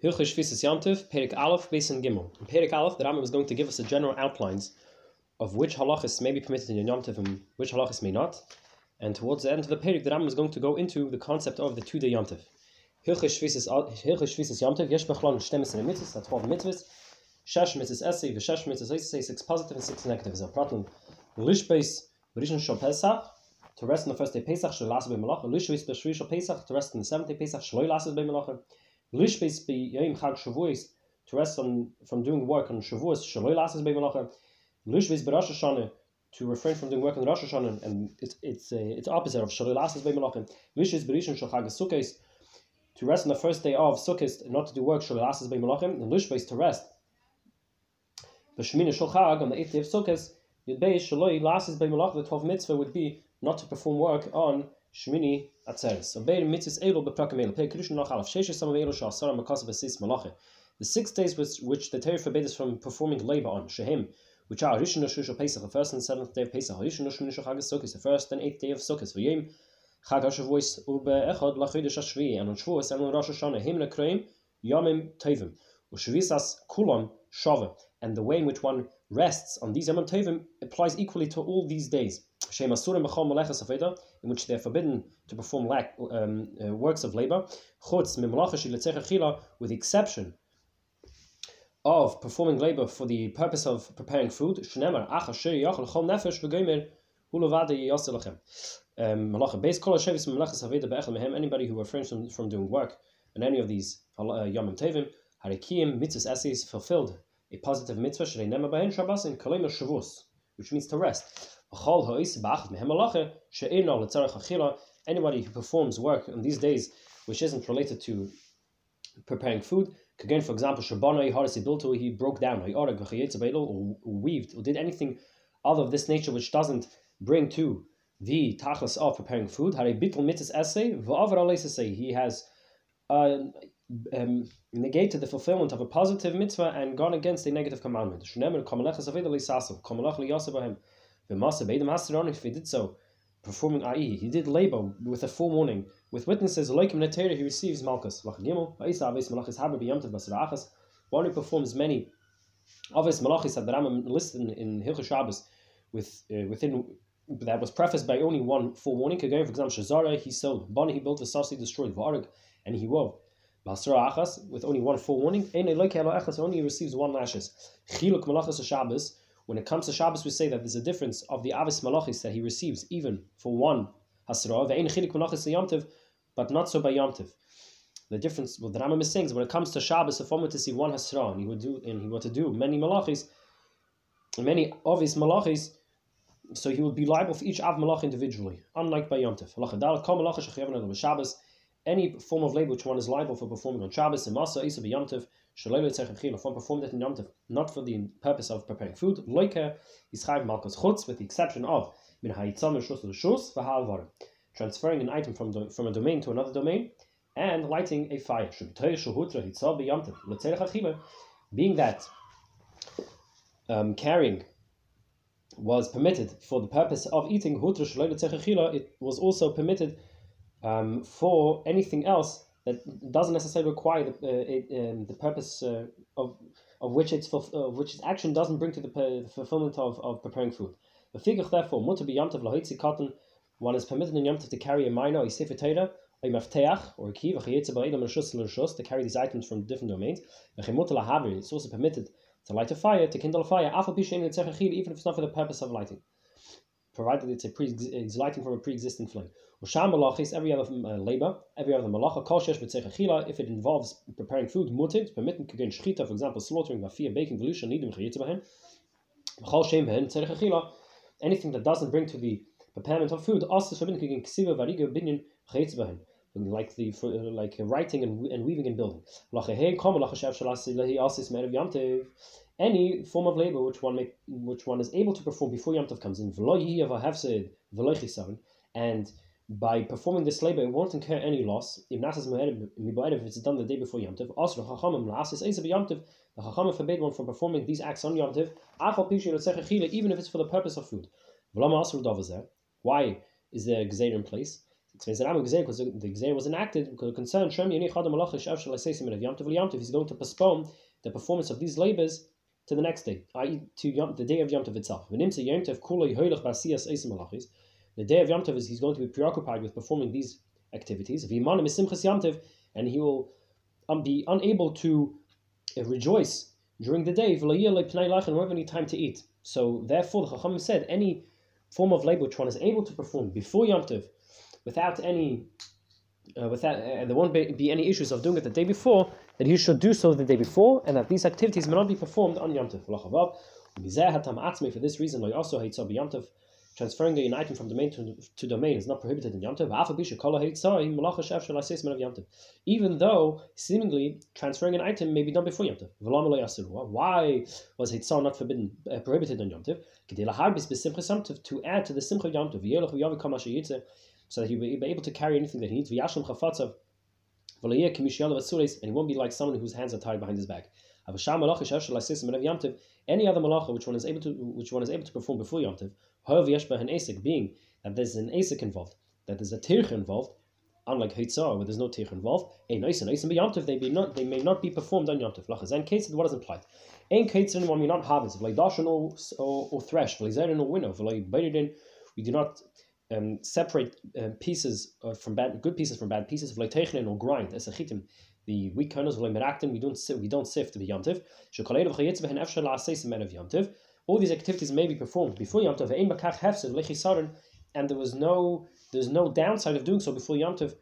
Hilchah Shvisas Yantiv, Perik Aleph, Beis Gimel. In Perik Aleph, the Rambam is going to give us a general outlines of which halachas may be permitted in Yom and which halachas may not. And towards the end of the Perik, the Rambam is going to go into the concept of the two-day Yom Tov. Hilchah Shvisas uh, Yom Tov, Yesh Bechlon Shtemis and Mitzvahs, that's 12 mitzvahs. Shesh mitzvahs Esei, V'shesh mitzvahs Esei, six positive and six negative. Is a problem. Lish Beis, Rishon Shal Pesach, to rest on the first day Pesach, Shaloi Lasu B'Malacha. Lish Beis B'Shvi Shal Pesach, to rest on the seventh day Pesach, Shaloi Lasu B'Malacha. Lishbis be Yom Chag Shavuos to rest on from doing work on Shavuos Shaloi Lasses Be Malacha. Lishbis be Rosh Hashanah to refrain from doing work on Rosh Hashanah and it's it's uh, it's opposite of Shaloi Lasses Be Malacha. Lishbis be Rishon Shal Chag Sukkos to rest on the first day of Sukkot and not to do work Shaloi Lasses Be Malacha. And Lishbis to rest. The Shemina Shal on the eighth day of Sukkot Yudbei Shaloi Lasses Be Malacha. The twelve mitzvah would be not to perform work on Shmini Atzeres. So Beir Mitzvahs Elu Beprakim Elu. Pei Kedushin Noch Alaf. Sheshe Sam Elu Shal Sarah Makasa Besis Malacha. The six days which, which the Torah forbade us from performing labor on, Shehem, which are Rishon Shusha Pesach, the first and seventh day of Pesach, Rishon Shmini Shachag Sukkot, the first and eighth day of Sukkot, V'yem Chag HaShavuos Ube Echad Lachodesh HaShvi, and on Shavuos and on Rosh Hashanah, Him Nekreim Yomim Tovim, Ushvisas Kulon Shava, and the way in which one rests on these Yom Tovim applies equally to all these days in which they are forbidden to perform lack, um, uh, works of labor, with the exception of performing labor for the purpose of preparing food. Um, anybody who refrains from, from doing work in any of these uh, Yom Tevim, Harikim, mitzvahs essays fulfilled a positive mitzvah, which means to rest. Anybody who performs work in these days which isn't related to preparing food, again, for example, he broke down, or weaved, or did anything other of this nature which doesn't bring to the tachlis of preparing food. He has uh, um, negated the fulfillment of a positive mitzvah and gone against a negative commandment. The Master made him ask if he did so, performing i.e. he did labor with a full warning, with witnesses like him he receives Malchus. One who performs many of his malachis that the Rambam listed in, in Hilchah Shabbos with uh, within that was prefaced by only one full warning. Again, for example, Shazara he sold, Bani he built, Vasasi destroyed, Varag, and he wove. Basra Achas with only one full warning. Only receives one lashes. Chiluk malachas Shabbos when it comes to Shabbos, we say that there's a difference of the Avis Malachis that he receives even for one Hasra, but not so by Yomtiv. The difference, what the Rambam is saying is when it comes to Shabbos, if one were to see one Hasra and he would do and he were to do many Malachis, many his Malachis, so he would be liable for each Av Malach individually, unlike by Yomtiv. Shabbos, any form of labor which one is liable for performing on Shabbos, and Masa, Isa, Yomtiv, if one performed it in Yom not for the purpose of preparing food, loike is chayv malchus chutz, with the exception of min hayitzam shus l'shus v'ha'alvar, transferring an item from the, from a domain to another domain, and lighting a fire. Being that um, carrying was permitted for the purpose of eating, it was also permitted um, for anything else that doesn't necessarily require the, uh, it, um, the purpose uh, of of which its of which its action doesn't bring to the, the fulfillment of, of preparing food. The figure therefore mutter be yamtav lahitzi cotton. One is permitted in yamtav to carry a minor, a sefer a mafteach or a key, to carry these items from different domains. It's also permitted to light a fire, to kindle a fire, even if it's not for the purpose of lighting, provided it's a pre it's lighting from a pre-existing flame. Usham malachis, every other uh, labor, every other malacha, kol shesh b'tzech if it involves preparing food, mutin, to permit kegen shchita, for example, slaughtering, mafia, baking, velusha, nidim, chayitza b'hen, chol shem b'hen, tzerech achila, anything that doesn't bring to the preparement of food, also forbidden kegen ksiva, variga, binyan, chayitza b'hen, like the for, uh, like writing and, and weaving and building. Any form of labor which one make, which one is able to perform before Yom Tov comes in, and by performing this labor, it won't incur any loss. If it's done the day before Yom Tov, the Chachamim forbade one from performing these acts on Yom Tov, even if it's for the purpose of food. Why is there a gzeir in place? It's the Rambam Gezer because the Gezer was enacted because concern He's going to postpone the performance of these labors to the next day, i.e., to Yom, the day of Yom Tov itself. The day of Yom Tov is he's going to be preoccupied with performing these activities. And he will um, be unable to rejoice during the day. And won't have any time to eat. So therefore, the Chacham said any form of labor which one is able to perform before Yom Tov without any uh, without uh, there won't be, be, any issues of doing it the day before, that he should do so the day before, and that these activities may not be performed on Yom Tov. For this reason, also transferring an item from domain to, to domain is not prohibited in Yom Tov. Even though seemingly transferring an item may be done before Yom Tov. Why was Hitzah not forbidden, uh, prohibited on Yom Tov? To add to the Simcha Yom Tov so that he will be able to carry anything that he needs. And he won't be like someone whose hands are tied behind his back. Any other malacha which one is able to which one is able to perform before Yom being that there's an asik involved, that there's a tirch involved, unlike Hitzah where there's no tirch involved, a nice and nice and Yom they may not they may not be performed on Yom Tov. And case what is implied? Ein kates one we not harvest, like dashan or or thresh, like zayrin or winnow, like we do not um, separate uh, pieces uh, from bad, good pieces from bad pieces, v'leiteichnen or grind as a chitim. The weak kernels v'leimeraktim we don't we don't sift the yomtiv. Shekaleinu v'chayitz v'hen efshel la'aseis men of yomtiv. All these activities may be performed before yomtiv. Ve'ein bakach hefsed v'lechisaron, and there was no there's no downside of doing so before yomtiv.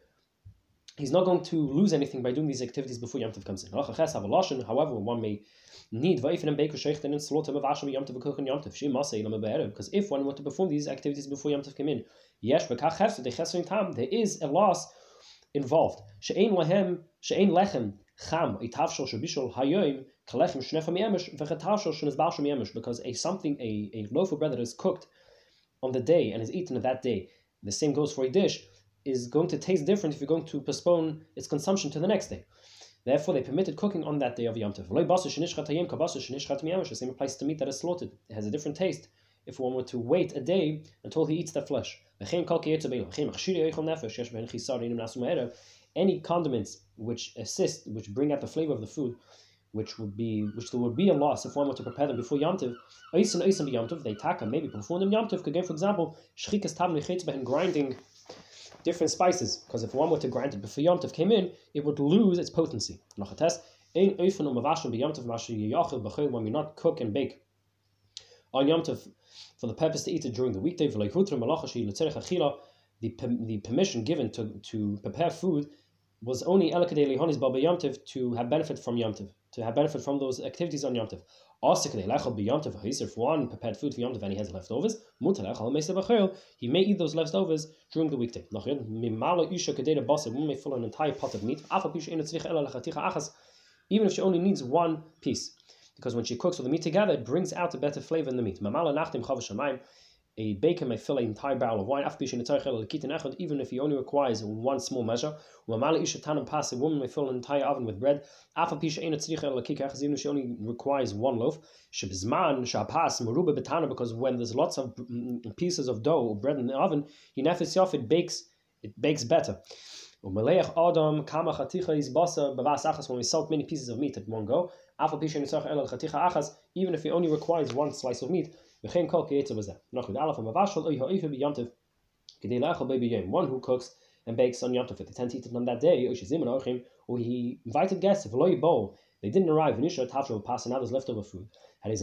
He's not going to lose anything by doing these activities before yomtiv comes in. However, one may need vayfen and baker shechten and slaughter of asham yom tov kochen yom she must say because if one were to perform these activities before yom came in yesh bekach hefse de chesin tam there is a loss involved. She'ein lahem she'ein lechem cham itavshol shebishol hayoim kalechem shnefam yemesh v'chetavshol shenes bal yemesh because a something a, a loaf of bread that is cooked on the day and is eaten that day the same goes for a dish is going to taste different if you're going to postpone its consumption to the next day Therefore, they permitted cooking on that day of Yom Tov. The same applies to meat that is slaughtered. It has a different taste if one were to wait a day until he eats the flesh. Any condiments which assist, which bring out the flavor of the food, which would be which there would be a loss if one were to prepare them before Yom Tov. They taka maybe before them Yom Tov. Again, for example, grinding different spices, because if one were to grind it before Yom Tov came in, it would lose its potency. When we not cook and bake. On Yom Tov for the purpose to eat it during the weekday, the, the permission given to, to prepare food was only to have benefit from Yom Tov, to have benefit from those activities on Yom Tov. If one prepared food for Yom Tov and he has leftovers, he may eat those leftovers during the weekday. One may fill an entire pot of meat, even if she only needs one piece. Because when she cooks all the meat together, it brings out a better flavor in the meat a baker may fill an entire barrel of wine, even if he only requires one small measure. A woman may fill an entire oven with bread, even if she only requires one loaf. Because when there's lots of mm, pieces of dough or bread in the oven, it bakes it bakes better. When we salt many pieces of meat at one go, even if he only requires one slice of meat, V'chein kol kiyetza b'zeh. Noch with aleph amavashal oy ha'oife b'yamtiv k'dei la'achal baby yom. One who cooks and bakes on yamtiv at the tent eaten on that day, oy shizim and ochim, or he invited guests, v'loy bowl, they didn't arrive, v'nisha tafshel pass, and now there's leftover food. This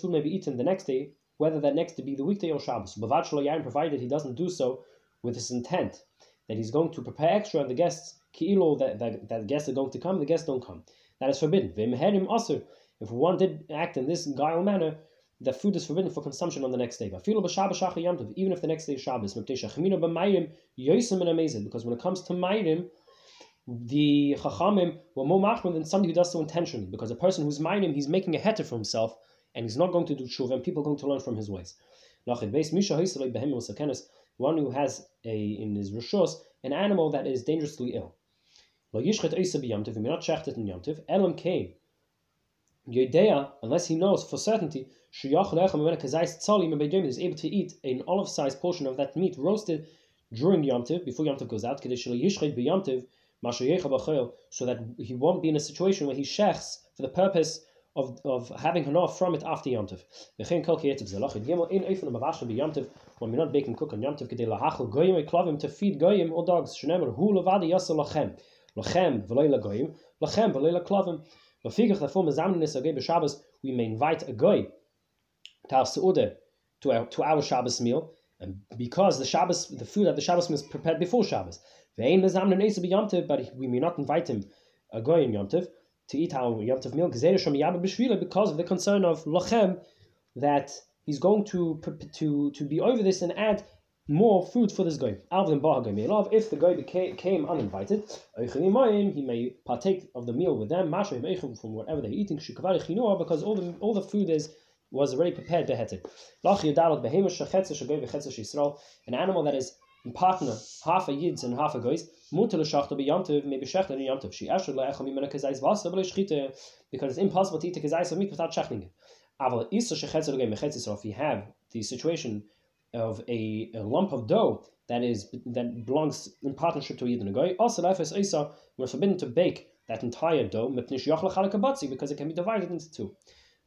food may be eaten the next day, whether that next to be the weekday or Shabbos. Provided he doesn't do so with this intent that he's going to prepare extra and the guests, ki'ilo, that, that, that guests are going to come, the guests don't come. That is forbidden. If one did act in this guile manner, the food is forbidden for consumption on the next day. Even if the next day is Shabbos, because when it comes to Mairim, the Chachamim were more machmir than somebody who does so intentionally, because a person who's Mairim, he's making a heter for himself, and he's not going to do tshuva, and people are going to learn from his ways. One who has a in his rishos an animal that is dangerously ill. Elam came Yedea, unless he knows for certainty, is able to eat an olive sized portion of that meat roasted during Yom Tiv, before Yom Tiv goes out, so that he won't be in a situation where he shechs for the purpose of, of having hanaf from it after Yom Tov. V'chein kol kiyetiv zelachid gimel in eifon mavashim be Yom Tov when we're not baking cook on Yom Tov kedei goyim e to feed goyim or dogs. Shnemer hu levadi yasa lachem lachem v'loy lagoyim lachem v'loy laklavim. We may invite a goy to our to our to our Shabbos meal. And because the Shabbos, the food at the Shabbos meal is prepared before Shabbos, but we may not invite him a goy in Yom Tov, to eat our Yom Tov meal because of the concern of lochem that he's going to to to be over this and add more food for this guy. If the guy came uninvited, he may partake of the meal with them, from whatever they're eating, because all the all the food is was already prepared beheaded. An animal that is in partner, half a yids and half a shechter in. She because it's impossible to eat a kezais of meat without shechting it. If you have the situation of a, a, lump of dough that is that belongs in partnership to Yid and a guy, also lefes isa, we're forbidden to bake that entire dough, because it can be divided into two.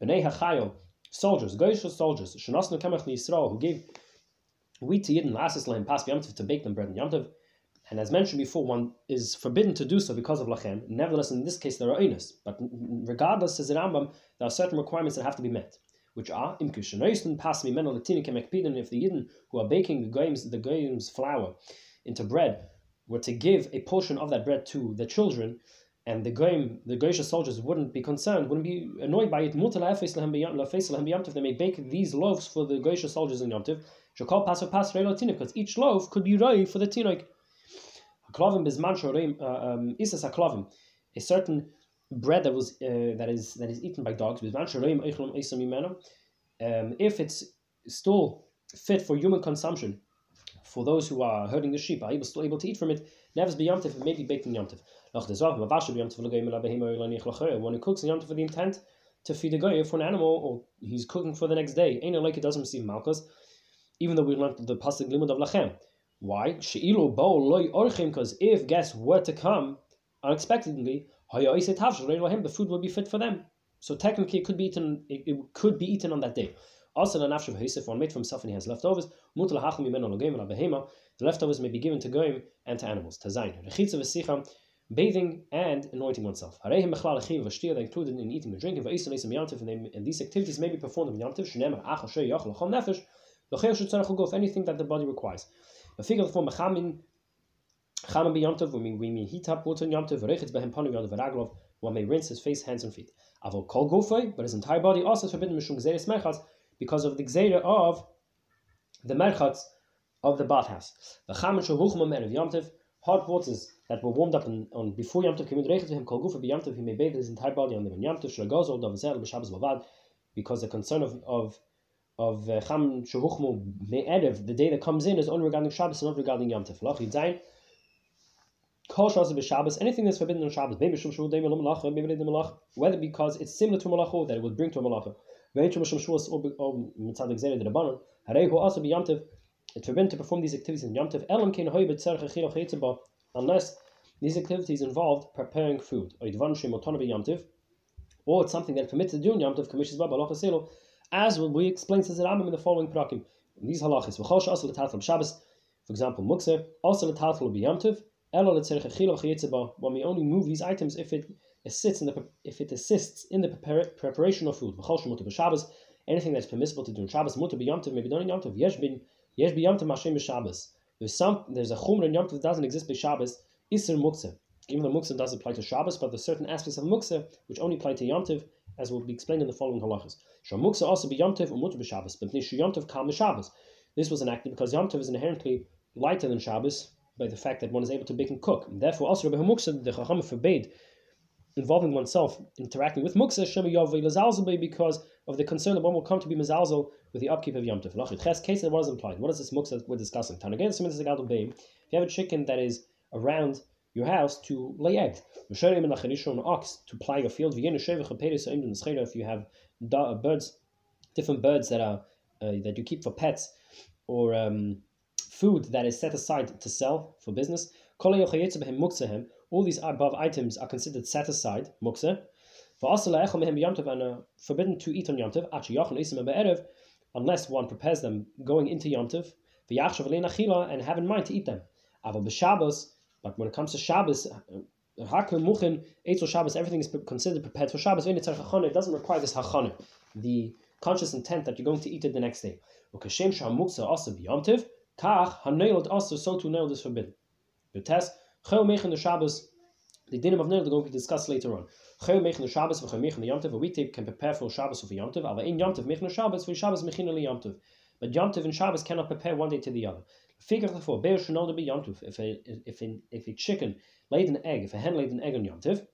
B'nei hachayil, soldiers, goyish soldiers, shenasnu kemach Yisrael, who gave wheat to Yidden last Islam pass Yamtiv to bake them bread and Yamtiv. And as mentioned before, one is forbidden to do so because of lachem. Nevertheless, in this case, there are onus. But regardless, says the Rambam, there are certain requirements that have to be met, which are imkushenoisten pas mimeno latinik emekpidin. If the Yidden who are baking the goyim's the goyim's flour into bread were to give a portion of that bread to the children, and the goyim, the goyish soldiers wouldn't be concerned, wouldn't be annoyed by it. They may bake these loaves for the goyish soldiers in Yom pas because each loaf could be roi for the shorim uh, um, a certain bread that was uh, that is that is eaten by dogs. Um, if it's still fit for human consumption, for those who are herding the sheep, are able, still able to eat from it. Never be yomtiv, it may be baked in yomtiv. When he cooks in yomtiv for the intent to feed a guy for an animal, or he's cooking for the next day, ain't like it doesn't receive malchus even though we learned the pasuk limud of lachem. Why? Sheilu bo loy orchim, because if guests were to come unexpectedly, the food would be fit for them. So technically, it could be eaten. It, it could be eaten on that day. Also, the nafshav ha'isif, one made for himself and he has leftovers. The leftovers may be given to goyim and to animals. Tazayin. Bathing and anointing oneself. They're included in eating and drinking. And these activities may be performed in Yom Tiv go anything that the body requires. A figure from Mechamin one may rinse his face, hands, and feet. Avol kol gufay, but his entire body also is forbidden mishum gzeres merchatz, because of the gzera of the merchatz of the bathhouse. The chaman shavuchma men of yomtov, hot waters that were warmed up on, on before yomtov came in him kol gufay he may bathe his entire body on them in b'shabbos bavad, because the concern of, of of uh, Cham Shavuchmu the day that comes in, is only regarding Shabbos and not regarding Yom Tov. Lach Yitzayin, Anything that's forbidden on Shabbos, maybe Shum Shul Deim Malacha, maybe Deim whether because it's similar to Malacha that it would bring to a Malacha, Shum or Mitzad the Rabbanon, be Tov, it's forbidden to perform these activities in Tov, Elam Kein unless these activities involved preparing food, or Yidvan Shem Otonobi Yom Tov, or it's something that permits to do in Tov, Allah Selo, as will we explain says the in the following prakim. These halachas, v'chol also l'tatel Shabbos, for example, mukse, also l'tatel b'yamtiv, elo when we only move these items if it assists in the if it assists in the preparation of food. B'Shabbos, anything that's permissible to do in Shabbos, muter b'yamtiv, maybe done in b'Shabbos. There's some there's a chumra in yamtiv that doesn't exist by Shabbos, iser mukse. Even though mukse does apply to Shabbos, but there's certain aspects of mukse which only apply to yamtiv, as will be explained in the following halachas. Shamuksa also be Yom Tov umutter b'Shabbos, but nishu Yom Tov kam Shabbos. This was enacted because Yom Tov is inherently lighter than Shabbos by the fact that one is able to bake and cook. And therefore, also Rabbi Hamuksa, the Chacham forbade involving oneself interacting with Muksa Shema Yov because of the concern that one will come to be Mezalzel with the upkeep of Yom Tov. Lachit Ches case what is implied. What is this Muksa we're discussing? If you have a chicken that is around your house to lay eggs. An ox to plow your field. If you have birds, different birds that are uh, that you keep for pets, or um, food that is set aside to sell for business. All these above items are considered set aside, mukse. Forbidden to eat on yomtiv, unless one prepares them going into yomtiv, and have in mind to eat them. But when it comes to Shabbos, everything is considered prepared for Shabbos. It doesn't require this Hachane, the conscious intent that you're going to eat it the next day. Kach Haneilot also so to nail is forbidden. The test, Chel Mechin the Shabbos, the dinim of nail are going to be discussed later on. Chel Mechin the Shabbos, V'chel Mechin the Yomtiv, a week can prepare for Shabbos or for Yomtiv, aber in Yomtiv Mechin the Shabbos, for Shabbos Mechin the Yomtiv. But Yomtiv and Shabbos cannot prepare one day to the other. Figure therefore, Be'er Shanol be Yomtiv, if a, if, a, if a chicken laid an egg, if a hen laid an egg on Yomtiv,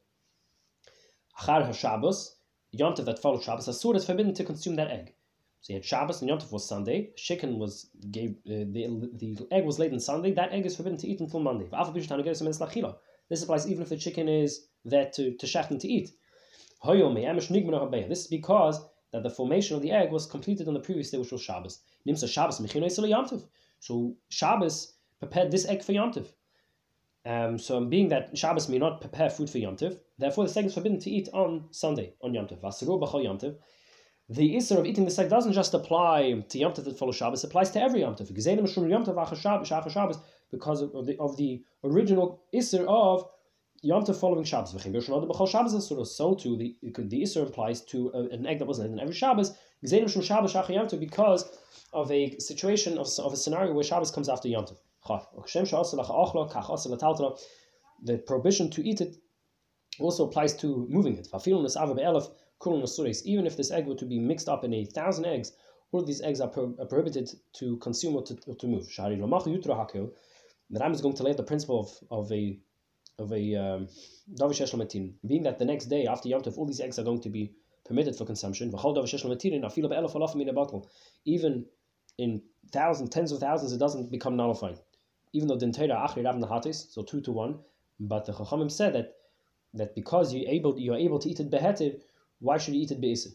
Achar HaShabbos, Yomtiv that follows Shabbos, Asur is forbidden to consume that egg. So you had Shabbos and Yom Tov was Sunday. Chicken was gave uh, the the egg was laid on Sunday. That egg is forbidden to eat until Monday. This applies even if the chicken is there to to shechten to eat. This is because that the formation of the egg was completed on the previous day, which was Shabbos. So Shabbos prepared this egg for Yom Tov. Um, so being that Shabbos may not prepare food for Yom Tov, therefore the egg is forbidden to eat on Sunday on Yom Tov the Isser of eating the seg doesn't just apply to Yom Tov that follows Shabbos, it applies to every Yom Tov. Because of the, of the original Isser of Yom Tov following Shabbos. So too, the, the Isser applies to an egg that wasn't in every Shabbos, because of a situation, of, of a scenario where Shabbos comes after Yom Tov. The prohibition to eat it also applies to moving it even if this egg were to be mixed up in a thousand eggs, all these eggs are, pro- are prohibited to consume or to, or to move. The Ram is going to lay the principle of, of a of a um, being that the next day after Yom Tov, all these eggs are going to be permitted for consumption. Even in thousands, tens of thousands, it doesn't become nullified. Even though the so two to one, but the Chachamim said that that because you able you are able to eat it behetiv, why should you eat it be'isa?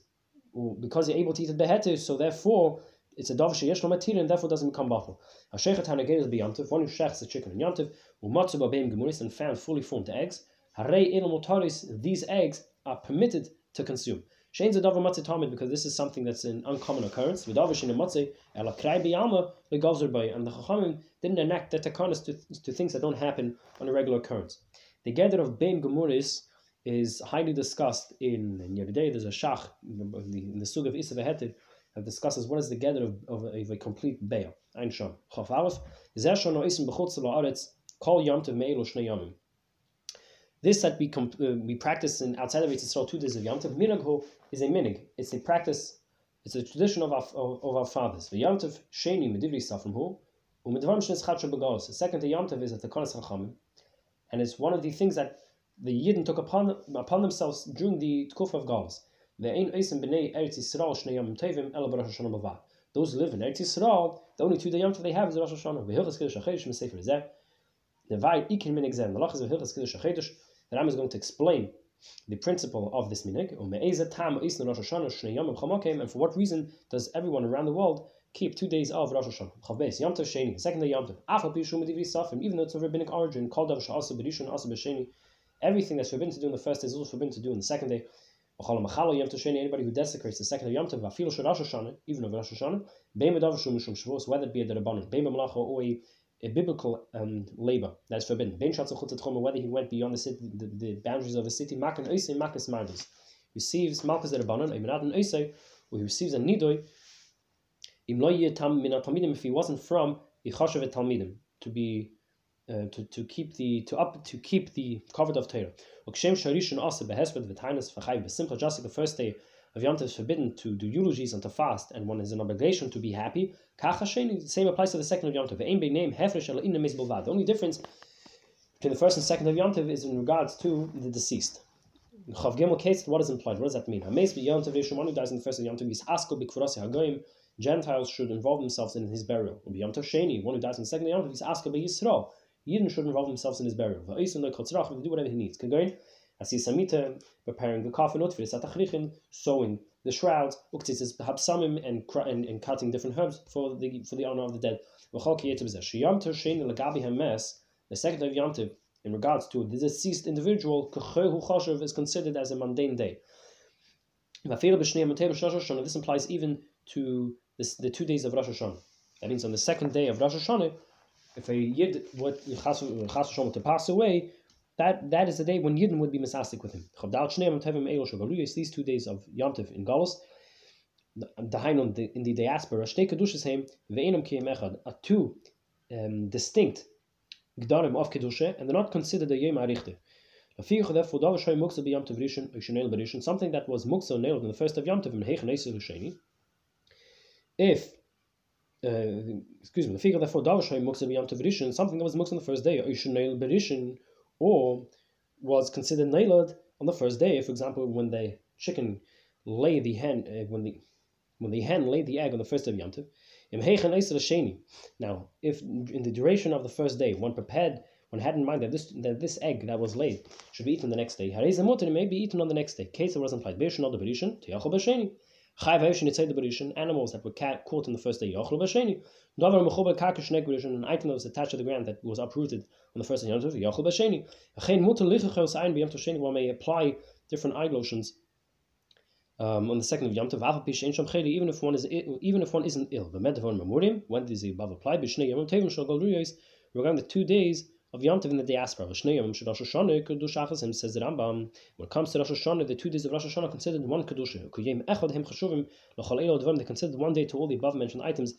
Because you're able to eat it beheter, so therefore it's a davar sheyesh lo and therefore doesn't become batal. A sheikhat hanageres beyantiv, one who shechs the chicken in yantiv, umatzu babeim gemuris and found fully formed eggs. Harei ilum motaris, these eggs are permitted to consume. Shane's a matzah tamid because this is something that's an uncommon occurrence. V'davar shene matzah ela krai biyama legavzer bay, and the chachamim didn't enact that takanas to, to things that don't happen on a regular occurrence. The gather of beim gemuris is highly discussed in, in Yevdei. There's a shach in the, in the Sug of Isa that discusses what is the gather of, of, a, of a complete Be'ah. Ein Aleph. La'aretz kol yom me'elu shnei yomim. This that we comp- uh, we practice in outside of Yisrael two days of Yom Tov, minhag is a minig. It's a practice. It's a tradition of our, of, of our fathers. Tov sheni medivri. The second Yom Tov is at the Konas Chachamim, and it's one of the things that the Yidden took upon upon themselves during the Tkuf of Gauls. Those who live in Eretz Yisrael, the only two day Yom they have is Rosh Hashanah. The. The Lachas. The is going to explain the principle of this minig. And for what reason does everyone around the world keep two days of Rosh Hashanah? Yom Tov Sheni. Second day Yom Tov. Afal Safim. Even though it's of rabbinic origin, called Dav Sha'asa B'Rishon Asa B'Sheni. Everything that's forbidden to do in the first day is also forbidden to do in the second day. Anybody who desecrates the second day Yom Tov, even of Rosh Hashanah, whether it be a derabanan, or a, a biblical um, labor that's forbidden. Whether he went beyond the, city, the, the boundaries of the city, makan oisei makas mardas, receives malchus derabanan, eminadan oisei, or he receives a nidoy. If he wasn't from Yichashav Talmidim, to be uh, to, to keep the to up to keep the covered of Torah. Just like the first day of Yom Tov is forbidden to do eulogies and to fast, and one is an obligation to be happy. The same applies to the second of Yom Tov. The only difference between the first and second of Yom Tov is in regards to the deceased. Chav Gimel case, what is implied? What does that mean? Hameis Yom Tov one who dies in the first of Yom Tov is asko b'kfurasi hagoyim. Gentiles should involve themselves in his burial. Yom Tov Sheni, one who dies in the second of Yom Tov is asko b'Yisrael. Yidden should involve themselves in his burial. Va'isa no kotzrach, do whatever he needs. Can go in, as he samita, preparing the coffin, for the sewing the shrouds, uktis habsamim and, and and cutting different herbs for the for the honor of the dead. The second of Yom in regards to the deceased individual, is considered as a mundane day. This implies even to this, the two days of Rosh Hashanah. That means on the second day of Rosh Hashanah, if a Yid would to pass away, that that is the day when Yidden would be misastic with him. These two days of Yom Tov in Galus, the in the diaspora, are two um, distinct Gdarim of Kedusha, and they're not considered a Yom Arichte. Something that was muksa nailed in the first of Yom Tov, if uh, excuse me, the figure therefore Davashay muksa Yom Tov something that was muksa on the first day, or Oishanel Berishin, or was considered nailed on the first day. For example, when the chicken lay the hen, uh, when the when the hen laid the egg on the first day of Yom now, if in the duration of the first day one prepared, one had in mind that this that this egg that was laid should be eaten the next day, it may be eaten on the next day. Case was implied. Animals that were caught in the first day, an item that was attached to the ground that was uprooted on the first day, one may apply different eye lotions um, on the second of Yom Tov, even if one is even if one isn't ill. The medovum memorium when does the above apply? Regarding the two days of Yom Tov in the diaspora, says the Rambam. When it comes to Rosh Hashanah, the two days of Rosh Hashanah considered one kedusha. They considered one day to all the above mentioned items,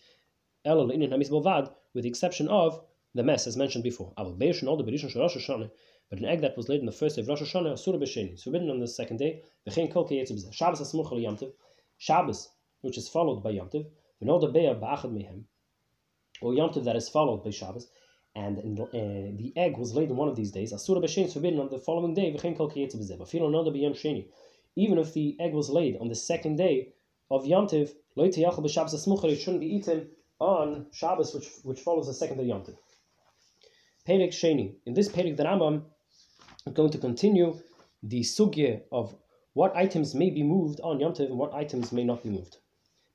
with the exception of the mess as mentioned before. But an egg that was laid on the first day of Rosh Hashanah, Asura B'Sheni, is forbidden on the second day. Shabbos Shabbos, which is followed by Yom Tov, or Yom that is followed by Shabbos, and the, uh, the egg was laid on one of these days, Asura B'Sheni is forbidden on the following day, v'chein kol no b'yom Sheni. Even if the egg was laid on the second day of Yom Tov, lo b'Shabbos it shouldn't be eaten on Shabbos, which, which follows the second day of Yom Tov. Perik Sheni. In this Perik, the Rambam I'm going to continue the sugya of what items may be moved on Yom Tov and what items may not be moved.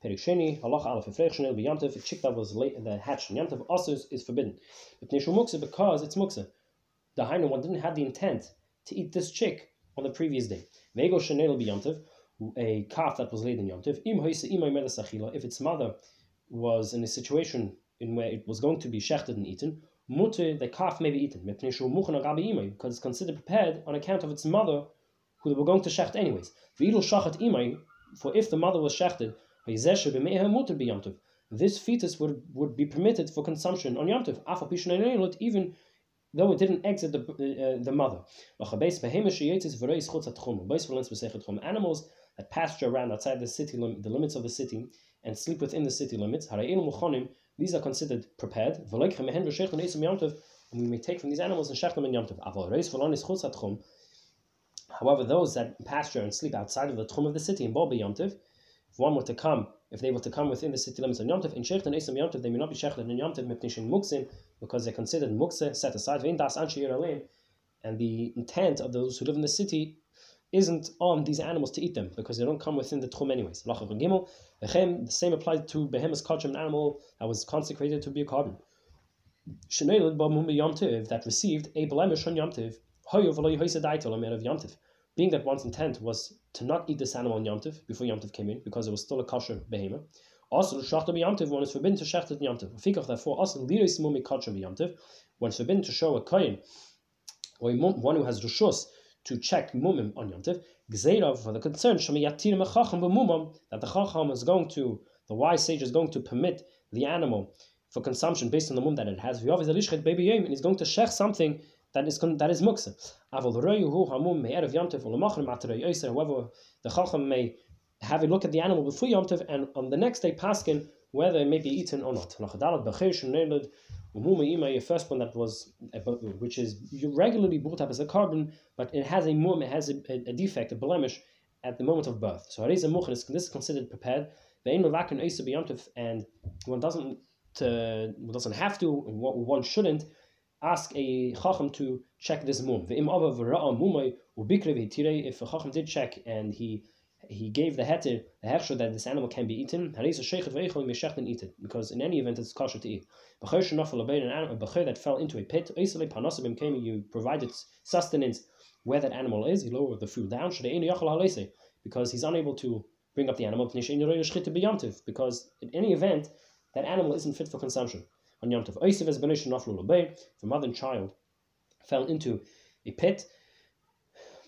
Perisheni, halacha alaf efrechshenel be Yom Tov, a chick that was late, hatched on Yom Tov also is forbidden. But nishu muksa because it's muksa. The Hainu one didn't have the intent to eat this chick on the previous day. Vego shenel be a calf that was laid in Yom Tov. Im hoise imay melasachila, if its mother was in a situation in where it was going to be shechted and eaten, mutter, the calf may be eaten, because it's considered prepared on account of its mother, who they were going to shecht anyways. For if the mother was shechted, this fetus would, would be permitted for consumption on Yom Tov, even though it didn't exit the, uh, the mother. Animals that pasture around outside the city, the limits of the city, and sleep within the city limits, these are considered prepared. And we may take from these animals and shech them in Yom Tov. However, those that pasture and sleep outside of the tchum of the city in Bob Yom Tov, if one were to come, if they were to come within the city limits of Yom Tov, in Shech and Esim Yom Tov, they may not be shechted in Yom Tov muksin, because they're considered mukse, set aside, Vein Das and the intent of those who live in the city isn't on these animals to eat them because they don't come within the tchum anyways. The same applies to behemoth's culture, an animal that was consecrated to be a korban. That received a blemish on Yomtiv, being that one's intent was to not eat this animal on Yomtiv before Yomtiv came in because it was still a kosher behemoth. Also, shachta b'yamtiv, one is forbidden to shecht at yamtiv. Fikach, therefore, also liris mumi kachar b'yamtiv, when it's forbidden to show a kohen, or one who has rishus, to check mumim on Yom Tiv, Gzeirav for the concern Shemiyatir Mechacham b'mumam that the Chacham is going to, the wise sage is going to permit the animal for consumption based on the mum that it has. V'yav is baby yom, and he's going to shech something that is that is muksa. However, the Chacham may have a look at the animal before Yom Tiv and on the next day paskin whether it may be eaten or not a first one that was, which is regularly brought up as a korban, but it has a mum, it has a, a, defect, a blemish at the moment of birth. So this is considered prepared. And one doesn't, uh, one doesn't have to, one shouldn't ask a chacham to check this mum. If a chacham did check and he he gave the heter the hechsher that this animal can be eaten, because in any event it's kosher to eat. An that fell into a pit, you provided sustenance where that animal is, you lower the food down, because he's unable to bring up the animal because in any event that animal isn't fit for consumption on Yom Tov. Oisiv as benish naflu lebei, if a mother and child fell into a pit,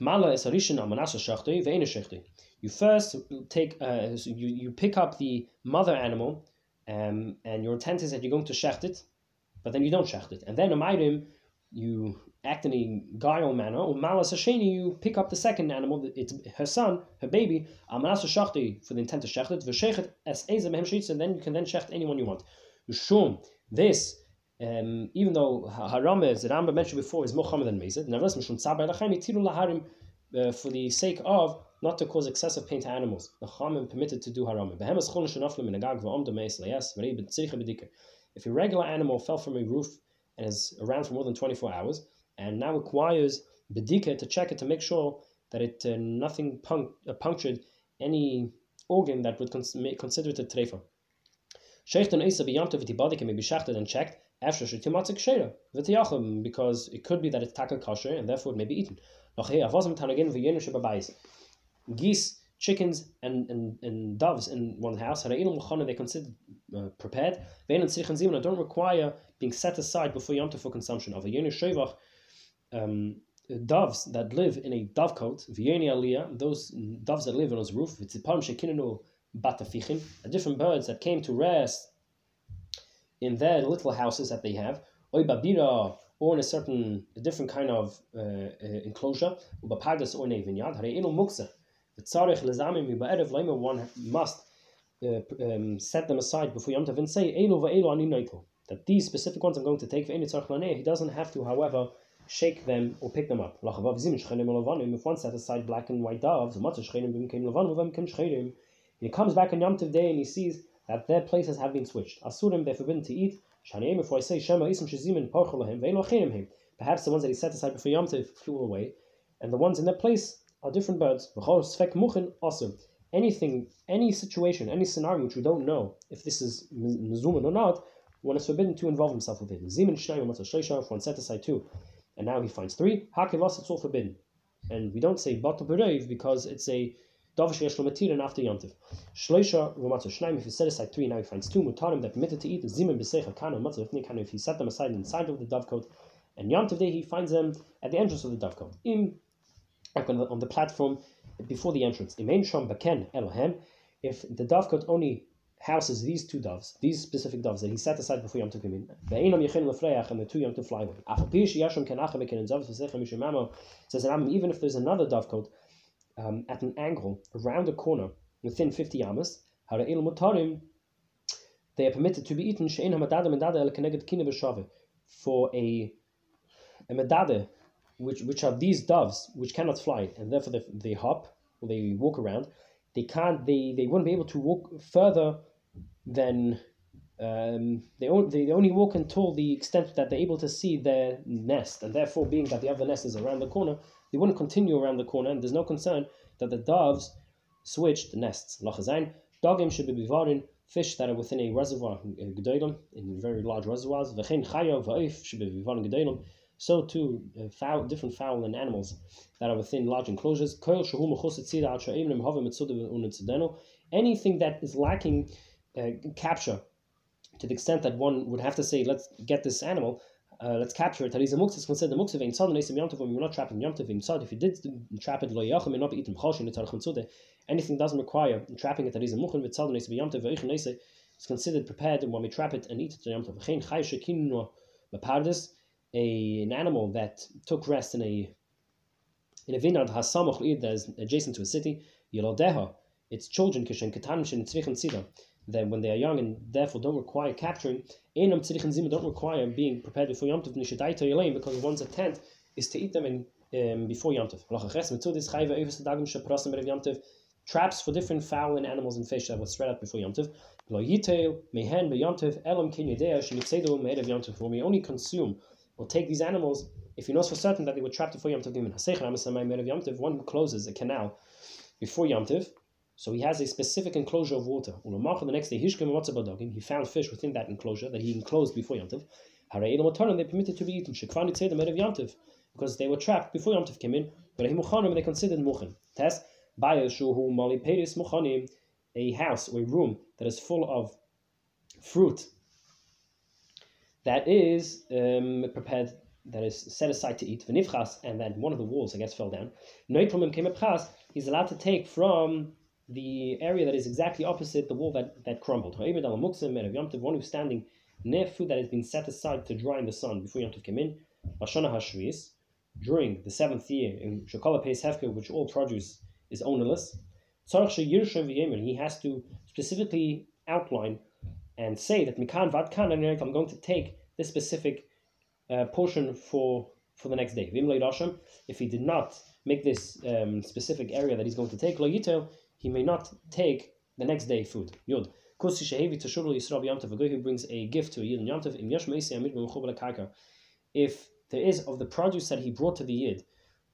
mala harishin amanasa shachtei ve'ena shachtei. You first take, uh, you, you pick up the mother animal, um, and your intent is that you're going to shecht it, but then you don't shecht it. And then a you act in a guile manner, or malas hasheni, you pick up the second animal, it's her son, her baby, amanasa shachti, for the intent to shecht it, v'shechet es ezem hem and then you can then shecht anyone you want. Shum, this, um, even though haram is, the Rambam mentioned before, is more than mezid, nevertheless, laharim, uh, for the sake of not to cause excessive pain to animals. The chamim permitted to do haram. If a regular animal fell from a roof and is around for more than 24 hours, and now requires bedika to check it to make sure that it uh, nothing punct- uh, punctured any organ that would cons- consider it a trefa. Shechten Isa beyamta v'ti body can be shechted and checked after shetimatzik shera v'tiyachim because it could be that it's taka kosher and therefore it may be eaten. Noch here avazim tanagin b'bayis. Geese, chickens, and, and, and doves in one house harayinum l'chana they consider uh, prepared. Ve'en and zimun don't require being set aside before yom for consumption of a shevach. Um, doves that live in a dovecote, v'yeni aliyah, those doves that live on his roof, v'tzipam shekinenu batafichim, different birds that came to rest in their little houses that they have, or in a certain a different kind of uh, uh, enclosure, ubapagas or nevinyad, hare inu muksa. The tzarech lezamim mibaerev leimer, one must uh, um, set them aside before Yom Tov and say, elu va'elu ani that these specific ones I'm going to take, he doesn't have to, however, shake them or pick them up. If one set aside black and white doves, he comes back on Yom Tov day and he sees that their places have been switched. Asurim, they're forbidden to eat. Shaneim, if I say Shema Isim Shazimin Parchulahem, Ve'elochim Perhaps the ones that he set aside before Yom Tov flew away, and the ones in their place are different birds. Also. Anything, any situation, any scenario which we don't know if this is Mizuman or not, one is forbidden to involve himself with it. Zimin Shnayim one set aside two, and now he finds three, Hakivas, it's all forbidden. And we don't say Batal because it's a Davish Yesh Lomatirin after Yontiv. Shloisha Romatzo Shnaim, if he set aside three, now he finds two Mutarim that permitted to eat, Zimin Besecha Kana, Matzav Nikana, if he set them aside inside of the dovecote, and Yontiv Day he finds them at the entrance of the dovecote. Like on the, on the platform before the entrance. Imain Shom Baken Elohem, if the dovecote only houses these two doves, these specific doves that he set aside before Yom Tov Kimin. Ve'inam yechin lefreach, and the two Yom Tov fly away. Afapish yasham ken achem eken zav v'sechem mishemamo. Says even if there's another dovecote um, at an angle around a corner within 50 amas, they are permitted to be eaten for a, a medade, which, which are these doves which cannot fly and therefore they, they hop or they walk around. They can't. They, they wouldn't be able to walk further than um, they, only, they only walk until the extent that they're able to see their nest, and therefore, being that the other nest is around the corner, they wouldn't continue around the corner, and there's no concern that the doves switch the nests. Lachazain, dogim should be bivarin, fish that are within a reservoir, gedolim, in very large reservoirs. V'chein chayo v'oif should be bivarin gedolim. So too, uh, fowl, different fowl and animals that are within large enclosures. Anything that is lacking uh, capture, to the extent that one would have to say, let's get this animal, uh, let's capture it. Is considered the muktzah vein tzad neisim yom tov. We're not trapping yom tov vein. If you did trap it lo yachim, not etzarach mitzude. Anything doesn't require trapping it. Tariza muchin v'tzad neisim yom tov ve'ichin is considered prepared when we trap it and eat it yom tov. V'chein chay shekin no a an animal that took rest in a in a vineyard has samach that is adjacent to a city. Its children kishen ketanim shen tzvichin tzida that when they are young and therefore don't require capturing, Einam Tzidich and Zima don't require being prepared before Yom Tov Yelaim because one's intent is to eat them in um, before Yom Tov. Traps for different fowl and animals and fish that were spread out before Yom Tov. We only consume will take these animals if he knows for certain that they were trapped before Yom Tov. One who closes a canal before Yom Tov, so he has a specific enclosure of water. The next day, he found fish within that enclosure that he enclosed before Yom Tov. They permitted to be eaten. Because they were trapped before Yom Tov came in, but they considered muchen. Test a house or a room that is full of fruit that is um, prepared, that is set aside to eat, and then one of the walls, I guess, fell down. He's allowed to take from the area that is exactly opposite the wall that, that crumbled. One who's standing near food that has been set aside to dry in the sun before Yom Tov came in, Hashvis, during the seventh year in Shekala Peis Hefker, which all produce is ownerless, he has to specifically outline and say that Mikan Vatkan I'm going to take this specific uh, portion for for the next day. If he did not make this um, specific area that he's going to take, he may not take the next day food. Yod. who brings a gift to a Yid in Yantav, if there is of the produce that he brought to the Yid,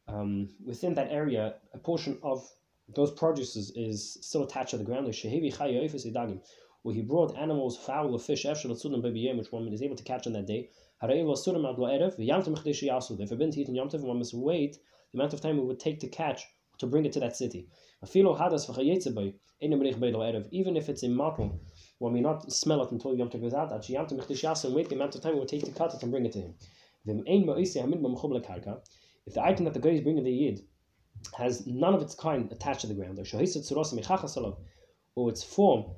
um, within that area, a portion of those produces is still attached to the ground where he brought animals, fowl, or fish, which one is able to catch on that day. They're forbidden to eat in Yom Tov, one must wait the amount of time it would take to catch to bring it to that city. Even if it's a matl, one may not smell it until Yom Tov goes out, actually Yom Tov Mechdish and wait the amount of time it would take to cut it and bring it to him. If the item that the guy is bringing the Yid has none of its kind attached to the ground, or its form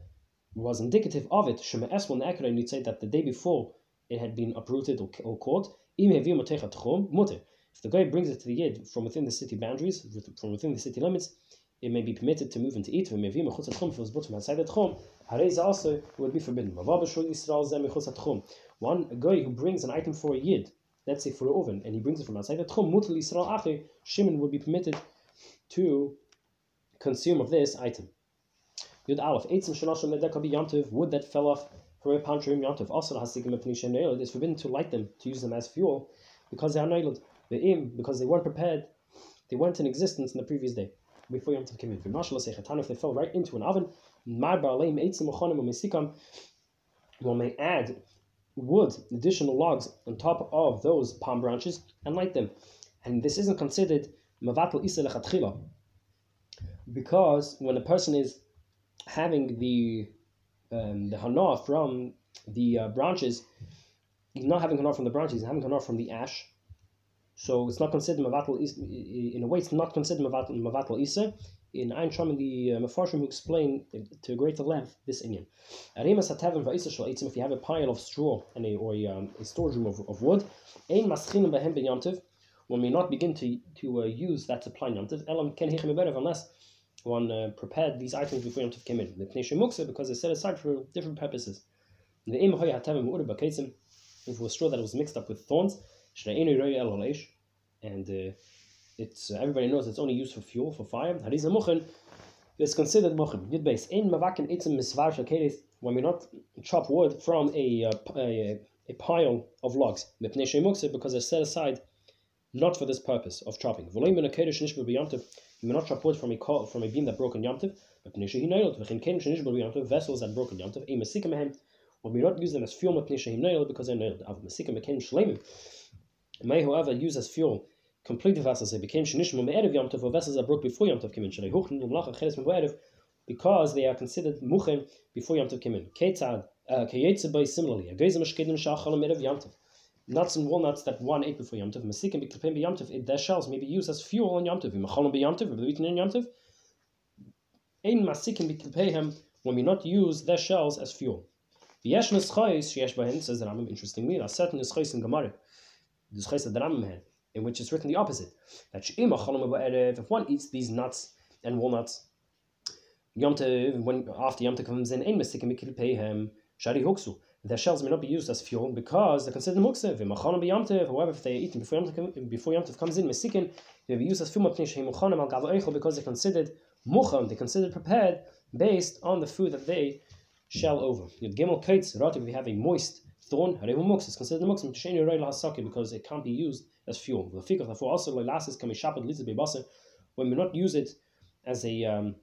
was indicative of it, Ekra, you'd say that the day before it had been uprooted or, or caught, if the guy brings it to the Yid from within the city boundaries, from within the city limits, it may be permitted to move and to eat. If it was brought from outside the Tchum, also would be forbidden. One guy who brings an item for a Yid, let's say for an oven, and he brings it from outside the Tchum, Mutal Yisrael Ache, Shimon would be permitted to consume of this item. Yud Aleph, wood that fell off from a pantry Yantiv, also it's forbidden to light them, to use them as fuel, because they are nailed. The im, because they weren't prepared, they weren't in existence in the previous day, before Yantiv came in. If they fell right into an oven, one may add wood, additional logs, on top of those palm branches and light them. And this isn't considered mavatul Mavatal Isa because when a person is having the um, the hana from the uh, branches, he's not having hana from the branches, he's having hana from the ash. So it's not considered mavatal in a way. It's not considered mavatal mavatal isa. In Ein Shom, the uh, Mefarshim who explain to a greater length this inyan. If you have a pile of straw and a, or a, um, a storage room of, of wood, ein maschinim behem beyantiv, one may not begin to to uh, use that supply yantiv. Elam ken hichem unless one uh, prepared these items before Yom came in. The because they're set aside for different purposes. The Im Hoya if it was straw that was mixed up with thorns, and uh, it's uh, everybody knows it's only used for fuel for fire. Hariza Muchen is considered Muchen. Yud base in Mavakin Itzim Misvar Shakeris when we not chop wood from a, uh, a, a pile of logs. Mipnei Muksa because they're set aside not for this purpose of chopping. Volim ben a Kedesh Nishba B'Yamtiv you may not chop wood from a from a beam that broke on Yomtiv, but Pnisha Hinailot, Vechin Ken Shinishbal Yomtiv, vessels that broke on Yomtiv, a Masika Mehem, or we not use them as fuel with Pnisha Hinailot because they're nailed. Av Masika Mekem May, however, use as fuel completed vessels, they became Shinishbal Me'erev Yomtiv, or vessels that broke before Yomtiv came in, Cheres Me'erev, because they are considered Muchem before Yomtiv came in. Ketzad, uh, Kayetze similarly, a Gezem Shkedim Shachal Me'erev Yomtiv nuts and walnuts that one ate before Yom Tov, Masikim B'Klipim B'Yom Tov, their shells may be used as fuel on Yom Tov, V'Macholim B'Yom Tov, V'B'Vitin in Yom Tov, Ein Masikim B'Klipim when we not use their shells as fuel. V'yesh Neschais, Sheyesh Bahin, says the Rambam, interestingly, a certain Neschais in Gemara, the Neschais that Rambam had, in which it's written the opposite, that if one eats these nuts and walnuts, Yom Tov, when after Yom Tov comes in, Ein Masikim B'Klipim, Shari Hoksu, their shells may not be used as fuel because they're considered muksev. However, if they are eaten before Yom before Yom comes in, mesikin, they be used as fuel because they're considered mucham, they're considered prepared based on the food that they shell over. Yud gimel kates, if we have a moist thorn, harehu mux, it's considered mux, mtisheni rei lahasaki, because it can't be used as fuel. The fikach, therefore, also leilasis kami shapad litzit bebasa, when we not use it as a um,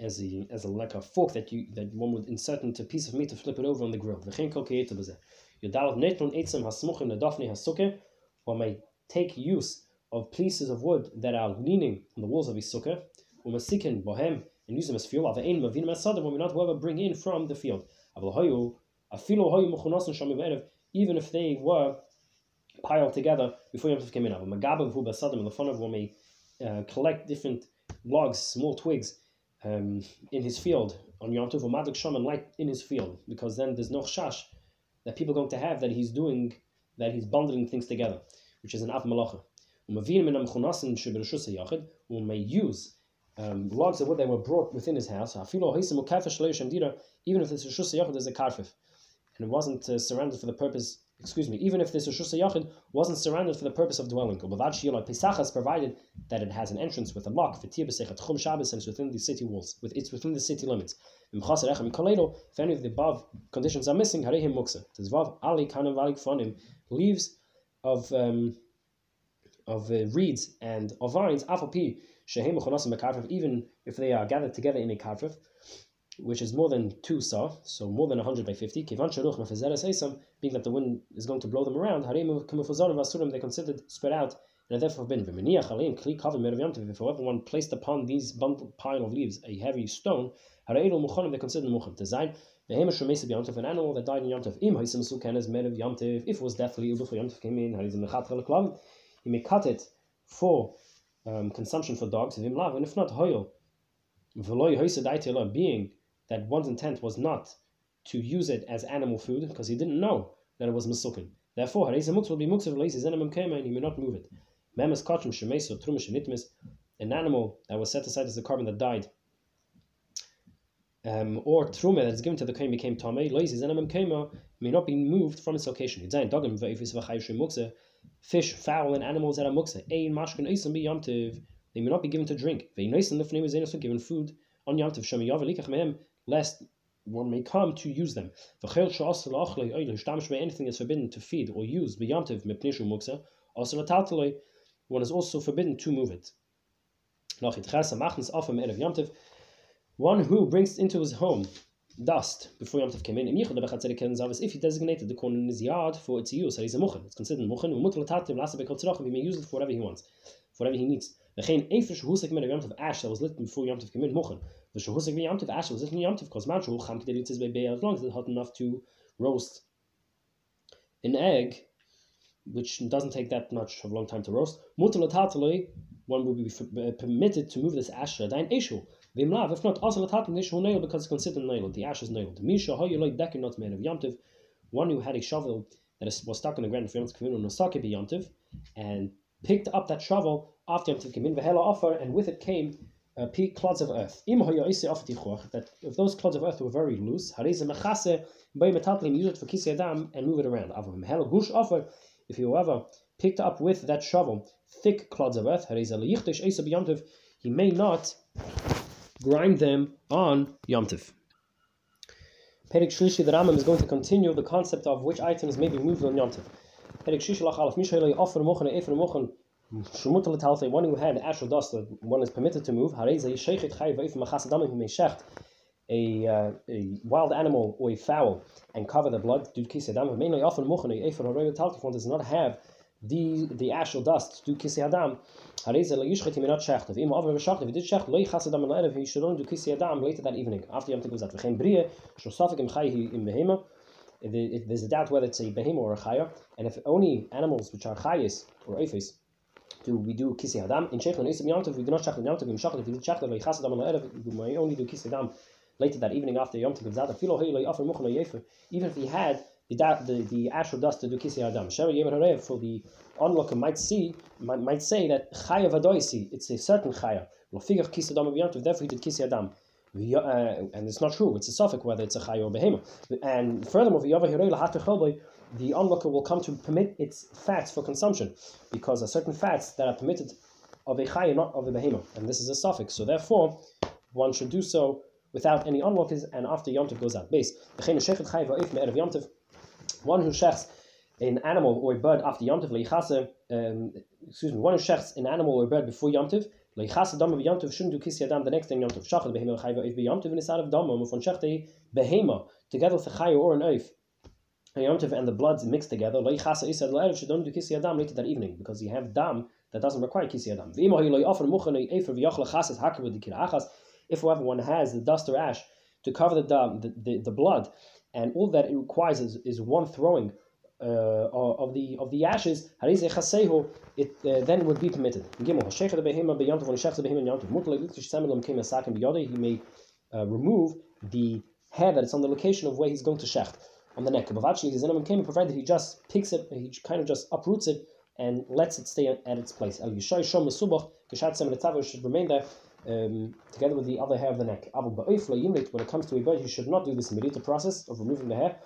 as a as a like a fork that you that one would insert into a piece of meat to flip it over on the grill. The V'chein kol kiyeta b'zeh. Yodalav netron etzem hasmuchim nedafni hasukkah, one may take use of pieces of wood that are leaning on the walls of his sukkah, umasikin bohem, and use them as fuel. Avein mavin masadim, when we not whoever bring in from the field. Avol even if they were piled together before Yom Tov came in. The of one may uh, collect different logs, small twigs, um, in his field on Yom Tov, Madik Shaman light in his field, because then there's no shash that people are going to have that he's doing, that he's bundling things together, which is an av malacha. We may use um, logs of wood that were brought within his house, even if this is a karfif, and it wasn't uh, surrendered for the purpose excuse me, even if this Rosh Yachid wasn't surrounded for the purpose of dwelling. Pesachas provided that it has an entrance with a lock for Tibasechat Chum Shabbos and it's within the city walls, with it's within the city limits. If any of the above conditions are missing, Harehim Muksa. Ali leaves of um, of uh, reeds and of vines, even if they are gathered together in a karfif, which is more than two saw, so more than 100 by 50, being that the wind is going to blow them around, they considered spread out, and are therefore forbidden. If everyone placed upon these bundled pile of leaves a heavy stone, they considered mucham. Design the hamish remesa b'yom an animal that died in yom tov. Im ha'isem suken as of yom if was deathly yom tov came in, he may cut it for um, consumption for dogs, and if not, hoyel. Being that one's intent was not to use it as animal food because he didn't know that it was masukin. Therefore, Harisa will be muksav and he may not move it. Memes kachim shemeso trumish nitmis, an animal that was set aside as a korban that died, um, or truma that is given to the kain became tamei, loises enamim kema may not be moved from its location. Yitzayin dogim ve'ifis v'chayushim muksa, fish, fowl, and animals that are muksa. Ein mashkin eisam be yamtiv, they may not be given to drink. Ve'inoisim is also given food on yamtiv. Shem yav mehem lest one may come to use them. Anything is forbidden to feed or use one is also forbidden to move it. One who brings into his home dust before Yom Tov came in, if he designated the corn in his yard for its use, he's a muchen. It's considered muchen. He may use it for whatever he wants, for whatever he needs. V'chein efer shehusik min Yom Tov ash that was lit before Yom Tov came in mochen. V'shehusik min Yom Tov ash was Yom Tov because man shul cham kedei litzis be'bei as long as it hot enough to roast an egg, which doesn't take that much of a long time to roast. Mutal tataloi, one will be permitted to move this ash dain eshu. V'imlav, if not, also tatal nishu nail because it's considered nail. The ash is nailed. Misha hoyoloi dekin not man of Yom one who had a shovel that was stuck in the ground for Yom Tov, Nosaki Yom Tov, and picked up that shovel after Yom Tov came in, v'hela offer, and with it came uh, clods of earth. That if those clods of earth were very loose, use it for kisi adam and move it around. if you ever picked up with that shovel thick clods of earth, he may not grind them on Yom Tov. Perik Shlishi, the Rambam is going to continue the concept of which items may be moved on Yom Tov. Perik Shlishi lach alaf, mishayle offer mochen, efer mochen, one who had actual dust one is permitted to move. A, uh, a wild animal or a fowl and cover the blood. Mainly often one does not have the the actual dust do kisi adam. Hareza la yishchet him not shecht. If over shecht, if he did shecht, lo yichas adam al erev, he should only do kisi adam later that evening after Yom Tov out. V'chein bria shosafik im chay im behema. There's a doubt whether it's a behema or a chaya, and if only animals which are chayis or ephis do we do kisi adam in shechel nisim yom we do not shechel yom tov in shechel if we do shechel lo yichas adam al we may only do kisi adam later that evening after yom tov zada filo hey lo yafer muchen yefer even if he had the the the ashur dust to do kisi adam shema yemer harev for the onlooker might see might, might say that chaya vadoisi it's a certain chaya. Lo figure kisi adam yom tov therefore he did kisi adam uh, and it's not true. It's a suffix whether it's a chay or behemoth. And furthermore, the onlooker will come to permit its fats for consumption because a certain fats that are permitted of a chay not of a behemoth, and this is a suffix. So therefore, one should do so without any onlookers and after Yom Tov goes out. Base. one who shechts an animal or a bird after Yom Tov, leichase, um, excuse me, one who shechts an animal or a bird before Yom Tov, leichase dam of Yom Tov shouldn't do kisi adam the next day Yom Tov. Shachar behema chayva if be Yom Tov and out of dam of von shechte behema together with a chay or an oif. And Yom Tov and the bloods mixed together. Leichase is said le'erev should don't do kisi adam later that evening because you have dam that doesn't require kisi adam. V'imo hi loy offer muchen efer v'yachle chases haker with the kirachas. If however one has the dust or ash to cover the dam, the, the, the blood, and all that it requires is, is one throwing of the of the ashes, it uh, then would be permitted. He may uh, remove the hair that is on the location of where he's going to shecht on the neck. Provided he just picks it, he kind of just uproots it and lets it stay at its place. El yishay shom mesubach geshat semen should remain there. Um, together with the other hair of the neck. When it comes to a bird, you should not do this immediate process of removing the hair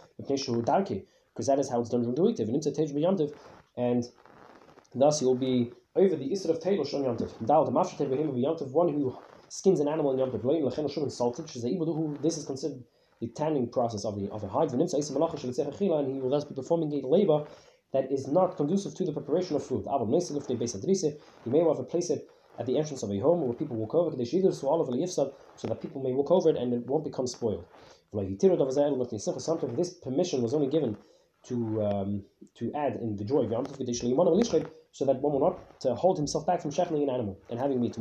because that is how it's done during the weekday. And tej b'yantiv, and thus you'll be over the isra of table shon yantiv. Dal the mafshet b'him b'yantiv, one who skins an animal in yantiv, lein salted, which is who this is considered the tanning process of the of a hide. And he will thus be performing a labor that is not conducive to the preparation of food. He may have to place it at the entrance of a home where people walk over, so that people may walk over it and it won't become spoiled. Sometimes this permission was only given to um, to add in the joy so that one will not to hold himself back from shechling an animal and having meat.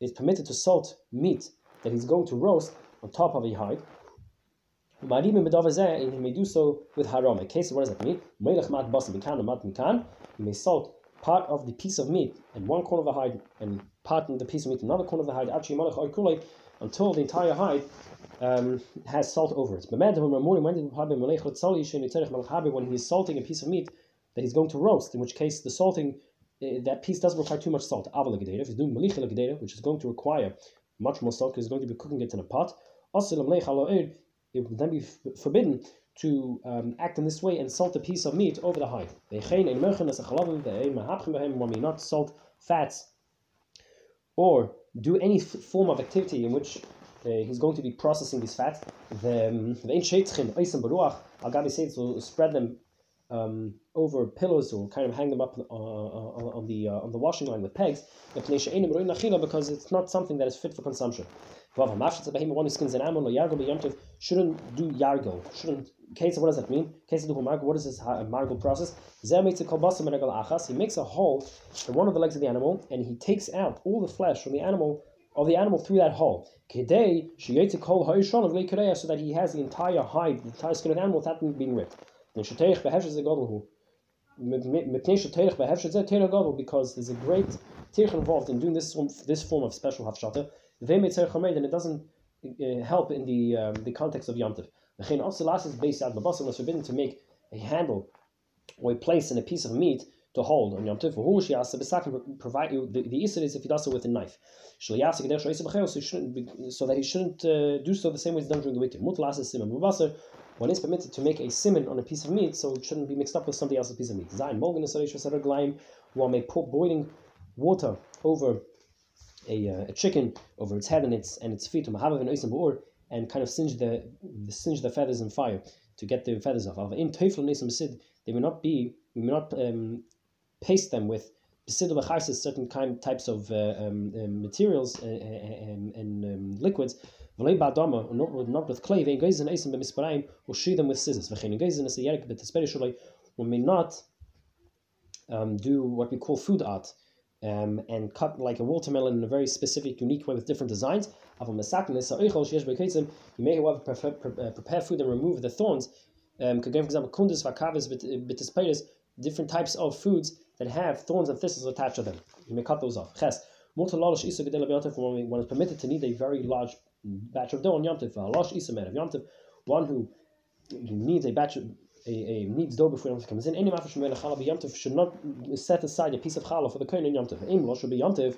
Is permitted to salt meat that he's going to roast on top of a hide. Even he may do so with haram. A case, what does that mean? He may salt part of the piece of meat in one corner of the hide and part of the piece of meat another corner of the hide until the entire hide um, has salt over it. When he's salting a piece of meat that he's going to roast, in which case the salting, uh, that piece doesn't require too much salt. If he's doing which is going to require much more salt because he's going to be cooking it in a pot, it would then be forbidden to um, act in this way and salt a piece of meat over the hide. When we not salt fats or do any form of activity in which he's going to be processing these fats. The um, says will spread them um, over pillows or kind of hang them up uh, uh on the uh, on the washing line with pegs. Because it's not something that is fit for consumption. One who skins an animal shouldn't do yargo. Shouldn't case what does that mean? Case of what is this margo process? He makes a hole in one of the legs of the animal and he takes out all the flesh from the animal of the animal through that hole. Kedei sheyetzik kol ha'ishon of leikereya, so that he has the entire hide, the entire skin of the animal without being ripped. Because there's a great tirch involved in doing this this form of special hafshata, and it doesn't uh, help in the um, the context of yomtiv. Also is based out the and was forbidden to make a handle or a place in a piece of meat to hold on Yom Tov. Who she asked the provide you the, the issue is if he does so with a knife. So so that he shouldn't uh, do so the same way it's done during the weekday. One is permitted to make a simon on a piece of meat, so it shouldn't be mixed up with somebody else's piece of meat. Zayin Morgan is one may pour boiling water over a, uh, a chicken over its head and its and its feet and kind of singe the, the singe the feathers in fire to get the feathers off. In they may not be may not um, paste them with certain kind types of uh, um, um, materials and, uh, uh, um, and um, liquids. Not, not with clay, or them with scissors. We may not um, do what we call food art um, and cut like a watermelon in a very specific, unique way with different designs. You may, however, prefer, prepare food and remove the thorns. Um, for example, different types of foods that have thorns and thistles attached to them. You may cut those off. Ches. When it's permitted to knead a very large batch of dough on Yom Tov, uh, one who needs a batch of a, a needs dough before Yom Tov comes in. Any mafish mele chalav Yom Tov should not set aside a piece of challah for the kohen in Yom Tov. Lo should be Yom Tov.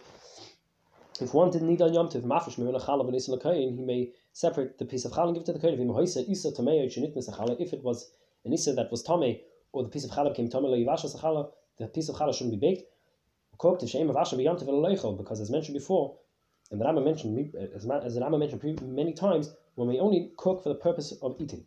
If one didn't need on Yom Tov, mafish mele chalav and isla kohen, he may separate the piece of challah and give it to the kohen. If it was an isa that was tame, or the piece of challah came tame lo yivasha challah, the piece of challah shouldn't be baked. Cooked to shame of asher beyond to because as mentioned before, and the Rama mentioned as, the Rama mentioned many times, when we only cook for the purpose of eating.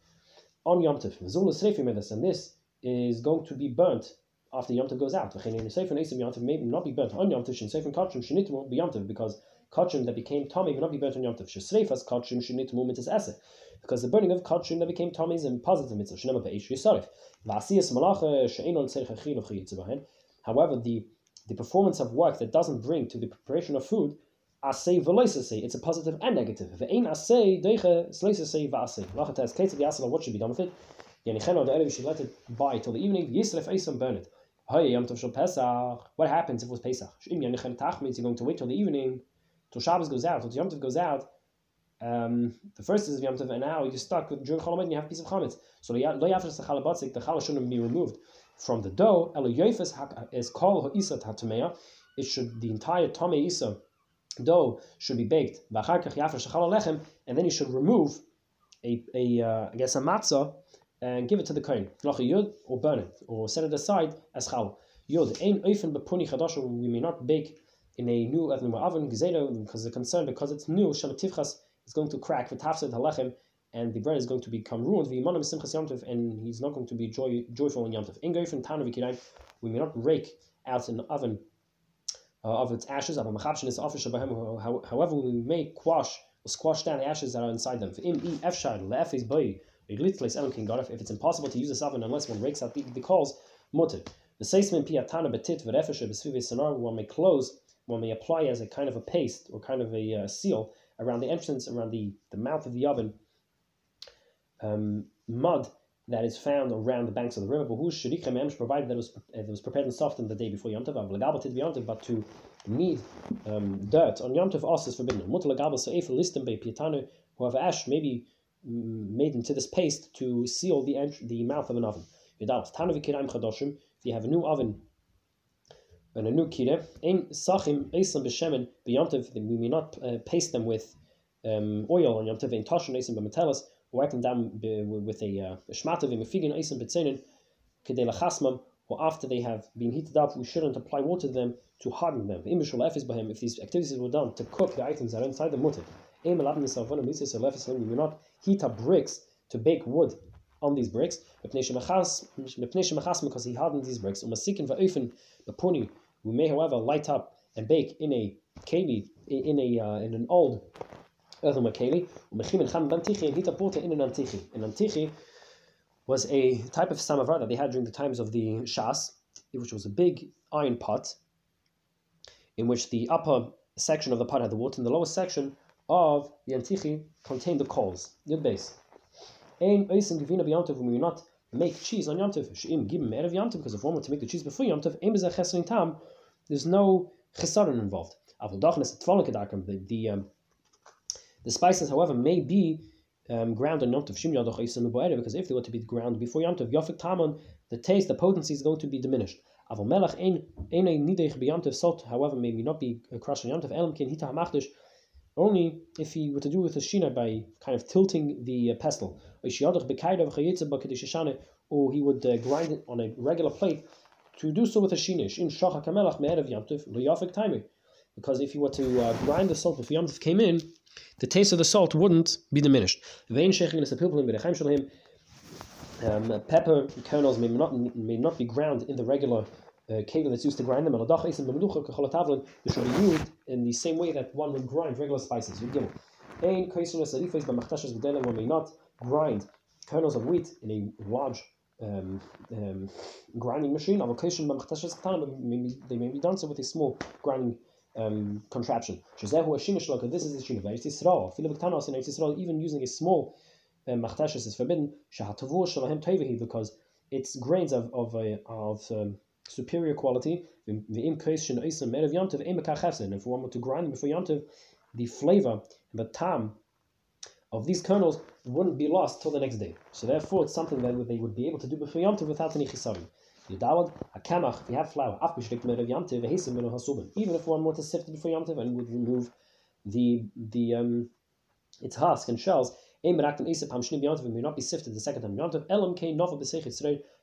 on Yom Tov. And this is going to be burnt after Yom Tov goes out. Maybe not be burnt on Yom Tov because Kachim that became Tommy will not be burnt on Yom Tov. Shesreifas Kachim Shinitmu mitzvah esse. Because the burning of Kachim that became Tommy is a positive mitzvah. Shnema Be'esh Yisarif. V'asiyas malacha she'enon tzerich of However, the the performance of work that doesn't bring to the preparation of food, asay v'loisasay, it's a positive and negative. Ve'ein asay deiche sleisasay v'asay. Lachates kates of the asay, what should be done with it? Yanicheno, the Erev should let it by till the evening. Yisref eisam burn it. What happens if it was Pesach? Means you're going to wait till the evening, till Shabbos goes out, till Yom Tov goes out. Um, the first is Yom Tov, and now you're stuck with during Chol and you have a piece of chametz. So lo yafresh the chalabatzik, the challah shouldn't be removed from the dough. Elo yoifes is kol ha'isa tatamea. It should the entire tame isa dough should be baked. V'achar kach yafresh lechem, and then you should remove a, a uh, I guess a matzah and give it to the kohen. Noch yud or burn it or set it aside as chal. Yud ein oifen bepuni chadash. We may not bake in a new oven because the concern because it's new shalativchas is going to crack the tafsed halechem, and the bread is going to become ruined. V'yimanim simchas yomtiv, and he's not going to be joy, joyful in yomtiv. In goyfen tanu v'kirayim, we may not rake out an oven uh, of its ashes. However, we may quash or squash down the ashes that are inside them. If it's impossible to use this oven unless one rakes out the, the coals, mutter. The seismin piatana betit v'refeshe b'svive sonar one may close, one may apply as a kind of a paste or kind of a uh, seal around the entrance, around the, the mouth of the oven, um, mud that is found around the banks of the river, provided that it was, it was prepared and softened the day before Yom Tov, but to knead um, dirt on Yom Tov also is forbidden. Whoever ash may be mm, made into this paste to seal the ent- the mouth of an oven. If you have a new oven and a new kire, ein sachim eisam b'shemen b'yomtiv, we may not uh, paste them with um, oil on yomtiv, ein tashin eisam b'metelas, wipe them down with a, uh, a shmatav, a figin eisam b'tzenin, kedei lachasmam, or after they have been heated up, we shouldn't apply water to them to harden them. If these activities were done to cook the items that are inside the mutter, we will not heat up bricks to bake wood on these bricks, because he hardened these bricks. We may, however, light up and bake in a keli, in a uh, in an old earthenware keli. And heat up water in an antichi. An antichi was a type of samovar that they had during the times of the Shas, which was a big iron pot, in which the upper section of the pot had the water, and the lower section of the antichi contained the coals. Yud base. Ein oisim givina when we not make cheese on yamtov. She'im givim erev yamtov because if one were to make the cheese before yamtov, ein bezeh chesarin tam. There's no chesaron involved. The the um, the spices, however, may be um, ground on yamtov shim yadoch oisim because if they were to be ground before yamtov, yafik tamon, the taste, the potency is going to be diminished. Aval melach ein ein nidech b'yamtov salt, however, may not be crushed on yamtov elam kin hita hamachdish only if he were to do with a shina by kind of tilting the uh, pestle, or he would uh, grind it on a regular plate to do so with a shinish in. Because if you were to uh, grind the salt before yamtiv came in, the taste of the salt wouldn't be diminished. Um, pepper kernels may not may not be ground in the regular uh, that's used to grind them. They should be used in the same way that one would grind regular spices. One may not grind kernels of wheat in a large um, um, grinding machine. They may be done so with a small grinding um, contraption. This is the shina. Even using a small um, is forbidden. Because it's grains of of, of um, superior quality. And if one were to grind them before Yantiv, the flavor and the tam of these kernels wouldn't be lost till the next day. So therefore, it's something that they would be able to do before Yantiv without any chisarim. Yudawad, a kamach, if you have flour, even if one were to sift it before Yantiv and would remove the the um its husk and shells, may not be sifted the second time Yantiv,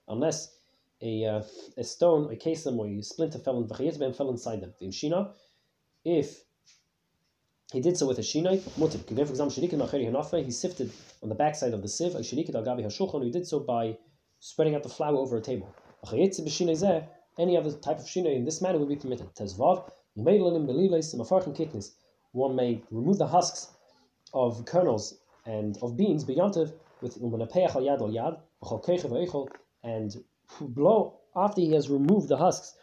unless a, uh, a stone, a them where you splinter fell in v'chayetz fell inside them. The shina, if he did so with a shinai, mutab. For example, shirikid macheri hanafa, he sifted on the backside of the sieve, a shirikid al hashulchan, he did so by spreading out the flour over a table. Any other type of shinai in this manner would be permitted. Tezvav, one may remove the husks of kernels and of beans beyantiv with yad yad and blow after he has removed the husks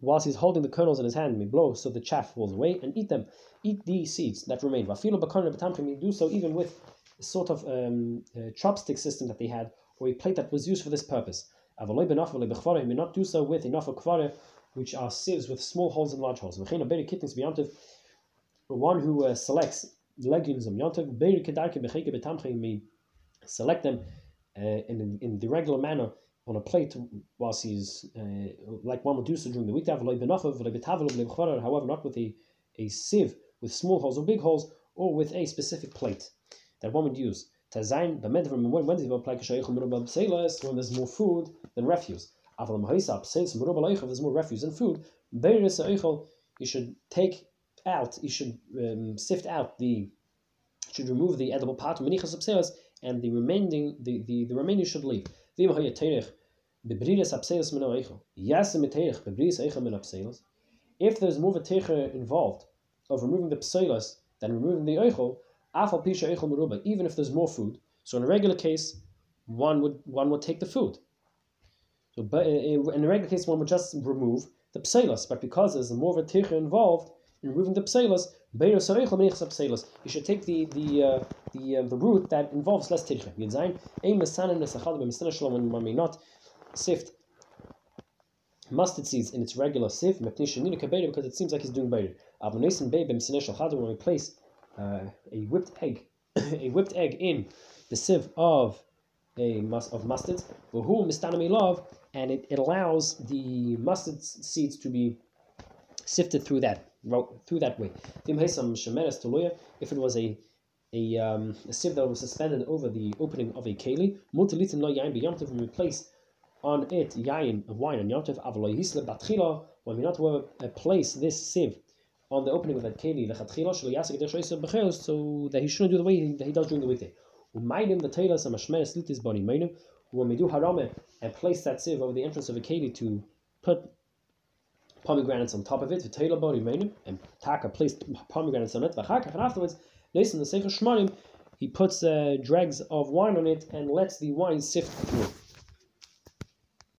whilst he's holding the kernels in his hand, may blow so the chaff falls away and eat them. Eat the seeds that remain. May do so even with a sort of um, chopstick system that they had, or a plate that was used for this purpose. He may not do so with enough of which are sieves with small holes and large holes. One who uh, selects legumes of yantiv, may select them uh, in, in the regular manner on a plate whilst he's uh, like one would do so during the week. However, not with a, a sieve with small holes or big holes, or with a specific plate that one would use. When there's more food than refuse. If there's more refuse than food, you should take out, you should um, sift out the, should remove the edible part, and the remaining, the, the, the remaining should leave. If there's more techer involved of removing the pselas than removing the eichel, afal pisha meruba, even if there's more food. So in a regular case, one would one would take the food. So, but in a regular case, one would just remove the pselas, but because there's more of a involved in removing the pselas, you should take the the uh, the uh, the root that involves less techer. When may not sift mustard seeds in its regular sieve, because it seems like he's doing better. When we place uh, a whipped egg, a whipped egg in the sieve of a mus- of mustard, love, and it, it allows the mustard seeds to be sifted through that through that way. If it was a a, um, a sieve that was suspended over the opening of a keli, when we place on it yain of wine and yontif avaloy hisle batchila when we not to uh, place this sieve on the opening of that keli the lechatchila shlo yasik der bechel so that he shouldn't do the way that he does during the weekday. Umainim the tailors and mashmeres litis boni meinim when we do harame and place that sieve over the entrance of a keli to put pomegranates on top of it, the tailor body meinim and taka placed pomegranates on it, and afterwards, Nason the Sefer Shmanim, he puts uh, dregs of wine on it and lets the wine sift through.